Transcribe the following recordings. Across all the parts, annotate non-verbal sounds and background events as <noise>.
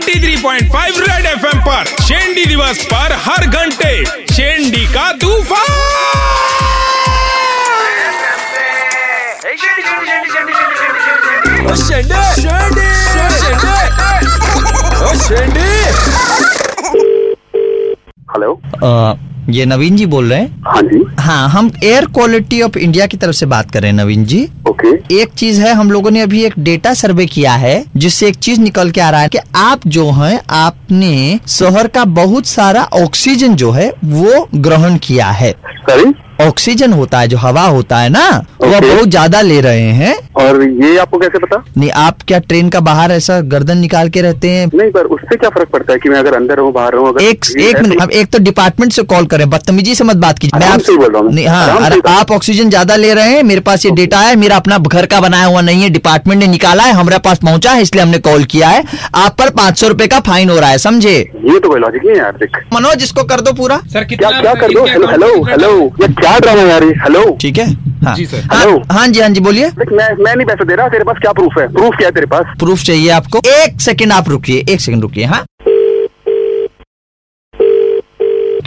93.5 red FM पर शेंडी दिवस पर हर घंटे शेंडी का तूफ़ान। हेलो अ, ये नवीन जी बोल रहे हैं? हाँ जी। हाँ हम एयर क्वालिटी ऑफ़ इंडिया की तरफ़ से बात कर रहे हैं नवीन जी। ओके। एक चीज़ है हम लोगों ने अभी एक डेटा सर्वे किया है जिससे एक चीज़ निकल के आ रहा है कि आप जो हैं आपने शहर का बहुत सारा ऑक्सीजन जो है वो ग्रहण किया है। सॉरी ऑक्सीजन होता है जो हवा होता है ना वो Okay. बहुत ज़्यादा ले रहे हैं। और ये आपको कैसे पता? नहीं आप क्या ट्रेन का बाहर ऐसा गर्दन निकाल के रहते हैं? नहीं पर उससे क्या फ़र्क पड़ता है कि मैं अगर अंदर हूँ बाहर हूँ एक एक मिनट तो- हम एक तो डिपार्टमेंट से कॉल करें बदतमीजी से मत बात कीजिए। मैं आराम आप से ही बोल रहा हूँ। हाँ अरे आप ऑक्सीजन ज़्यादा ले रहे हैं मेरे पास ये डेटा है मेरा अपना घर का बनाया हुआ नहीं है डिपार्टमेंट ने निकाला है हमारे पास पहुँचा है इसलिए हमने कॉल किया है। आप पर पाँच सौ रुपए का फाइन हो रहा है समझे? ये तो कोई लॉजिक नहीं है यार मनोज इसको कर दो पूरा। सर क्या क्या कर दो? हेलो हेलो हेलो ये क्या ड्रामा यार हेलो ठीक है। हाँ। जी, सर। हाँ, हेलो। हाँ जी हाँ जी बोलिए। देख मैं मैं नहीं पैसे दे रहा तेरे पास क्या प्रूफ है? प्रूफ क्या है तेरे पास? प्रूफ चाहिए आपको। एक सेकंड आप रुकिए एक सेकंड रुकिए हाँ।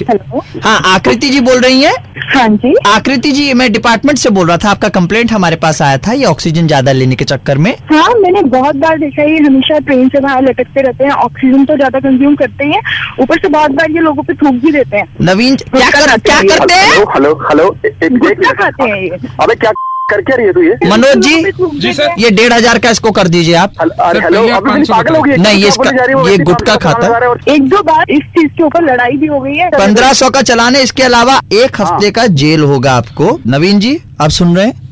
हेलो हाँ आकृति जी बोल रही है? हाँ जी। आकृति जी मैं डिपार्टमेंट से बोल रहा था आपका कंप्लेंट हमारे पास आया था ये ऑक्सीजन ज़्यादा लेने के चक्कर में। हाँ मैंने बहुत बार देखा है ये हमेशा ट्रेन से बाहर लटकते रहते हैं ऑक्सीजन तो ज़्यादा कंज्यूम करते हैं ऊपर से बहुत बार ये लोगों पे थूक भी देते हैं। नवीन क्या कर क्या करते हैं? हेलो हेलो खाते हैं ये। अबे क्या कर क्या रही है तू ये? मनोज जी जी, सर। ये डेढ़ हज़ार का इसको कर दीजिए आप। हल- अरे सर, हेलो पहले आप अभी मेरी 500 पागल हो गई नहीं, ये इसका- है? ये गुटका गुटखा खाता। है। है और- एक दो बार इस चीज़ के ऊपर लड़ाई भी हो गई है। पंद्रह सौ का चलाने इसके अलावा एक हफ़्ते का जेल होगा आपको। नवीन जी आप सुन रहे हैं?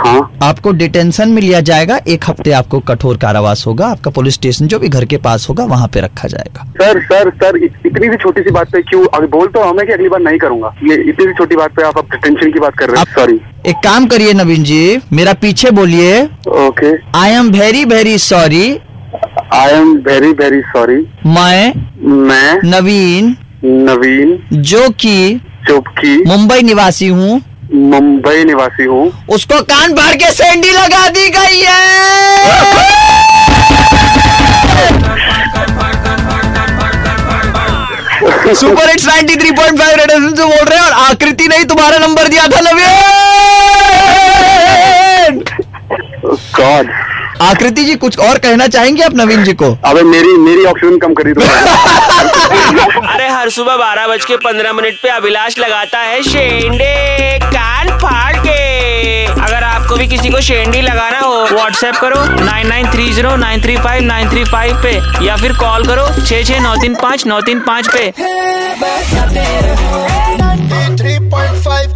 हाँ। आपको डिटेंशन में लिया जाएगा एक हफ़्ते आपको कठोर कारावास होगा आपका पुलिस स्टेशन जो भी घर के पास होगा वहाँ पे रखा जाएगा। सर सर सर इतनी सी छोटी सी बात पे क्यों अभी बोल तो हमें कि अगली बार नहीं करूँगा। ये इतनी सी छोटी बात पे आप अब टेंशन की बात कर रहे हैं सॉरी एक काम करिए नवीन जी मेरा पीछे बोलिए। Okay. I am very very sorry I am very very sorry मैं मैं नवीन नवीन जो कि चुपकी मुंबई निवासी हूँ मुंबई निवासी हूँ। उसको कान भर के सेंडी लगा दी गई है। सुपर हिट्स 93.5 रेड एफएम से बोल रहे हैं और आकृति ने ही तुम्हारा नंबर दिया था नवीन। गॉड आकृति जी कुछ और कहना चाहेंगे आप नवीन जी को? अबे मेरी मेरी ऑक्सीजन कम करी तो <laughs> अरे हर सुबह बारह बज के पंद्रह मिनट पे अभिलाष लगाता है शेंडे कान फाड़ के अगर आपको भी किसी को शेंडी लगाना हो व्हाट्सएप करो nine nine three zero nine three five nine three five पे या फिर कॉल करो छः छः नौ तीन पाँच नौ तीन पाँच पे थ्री पॉइंट फाइव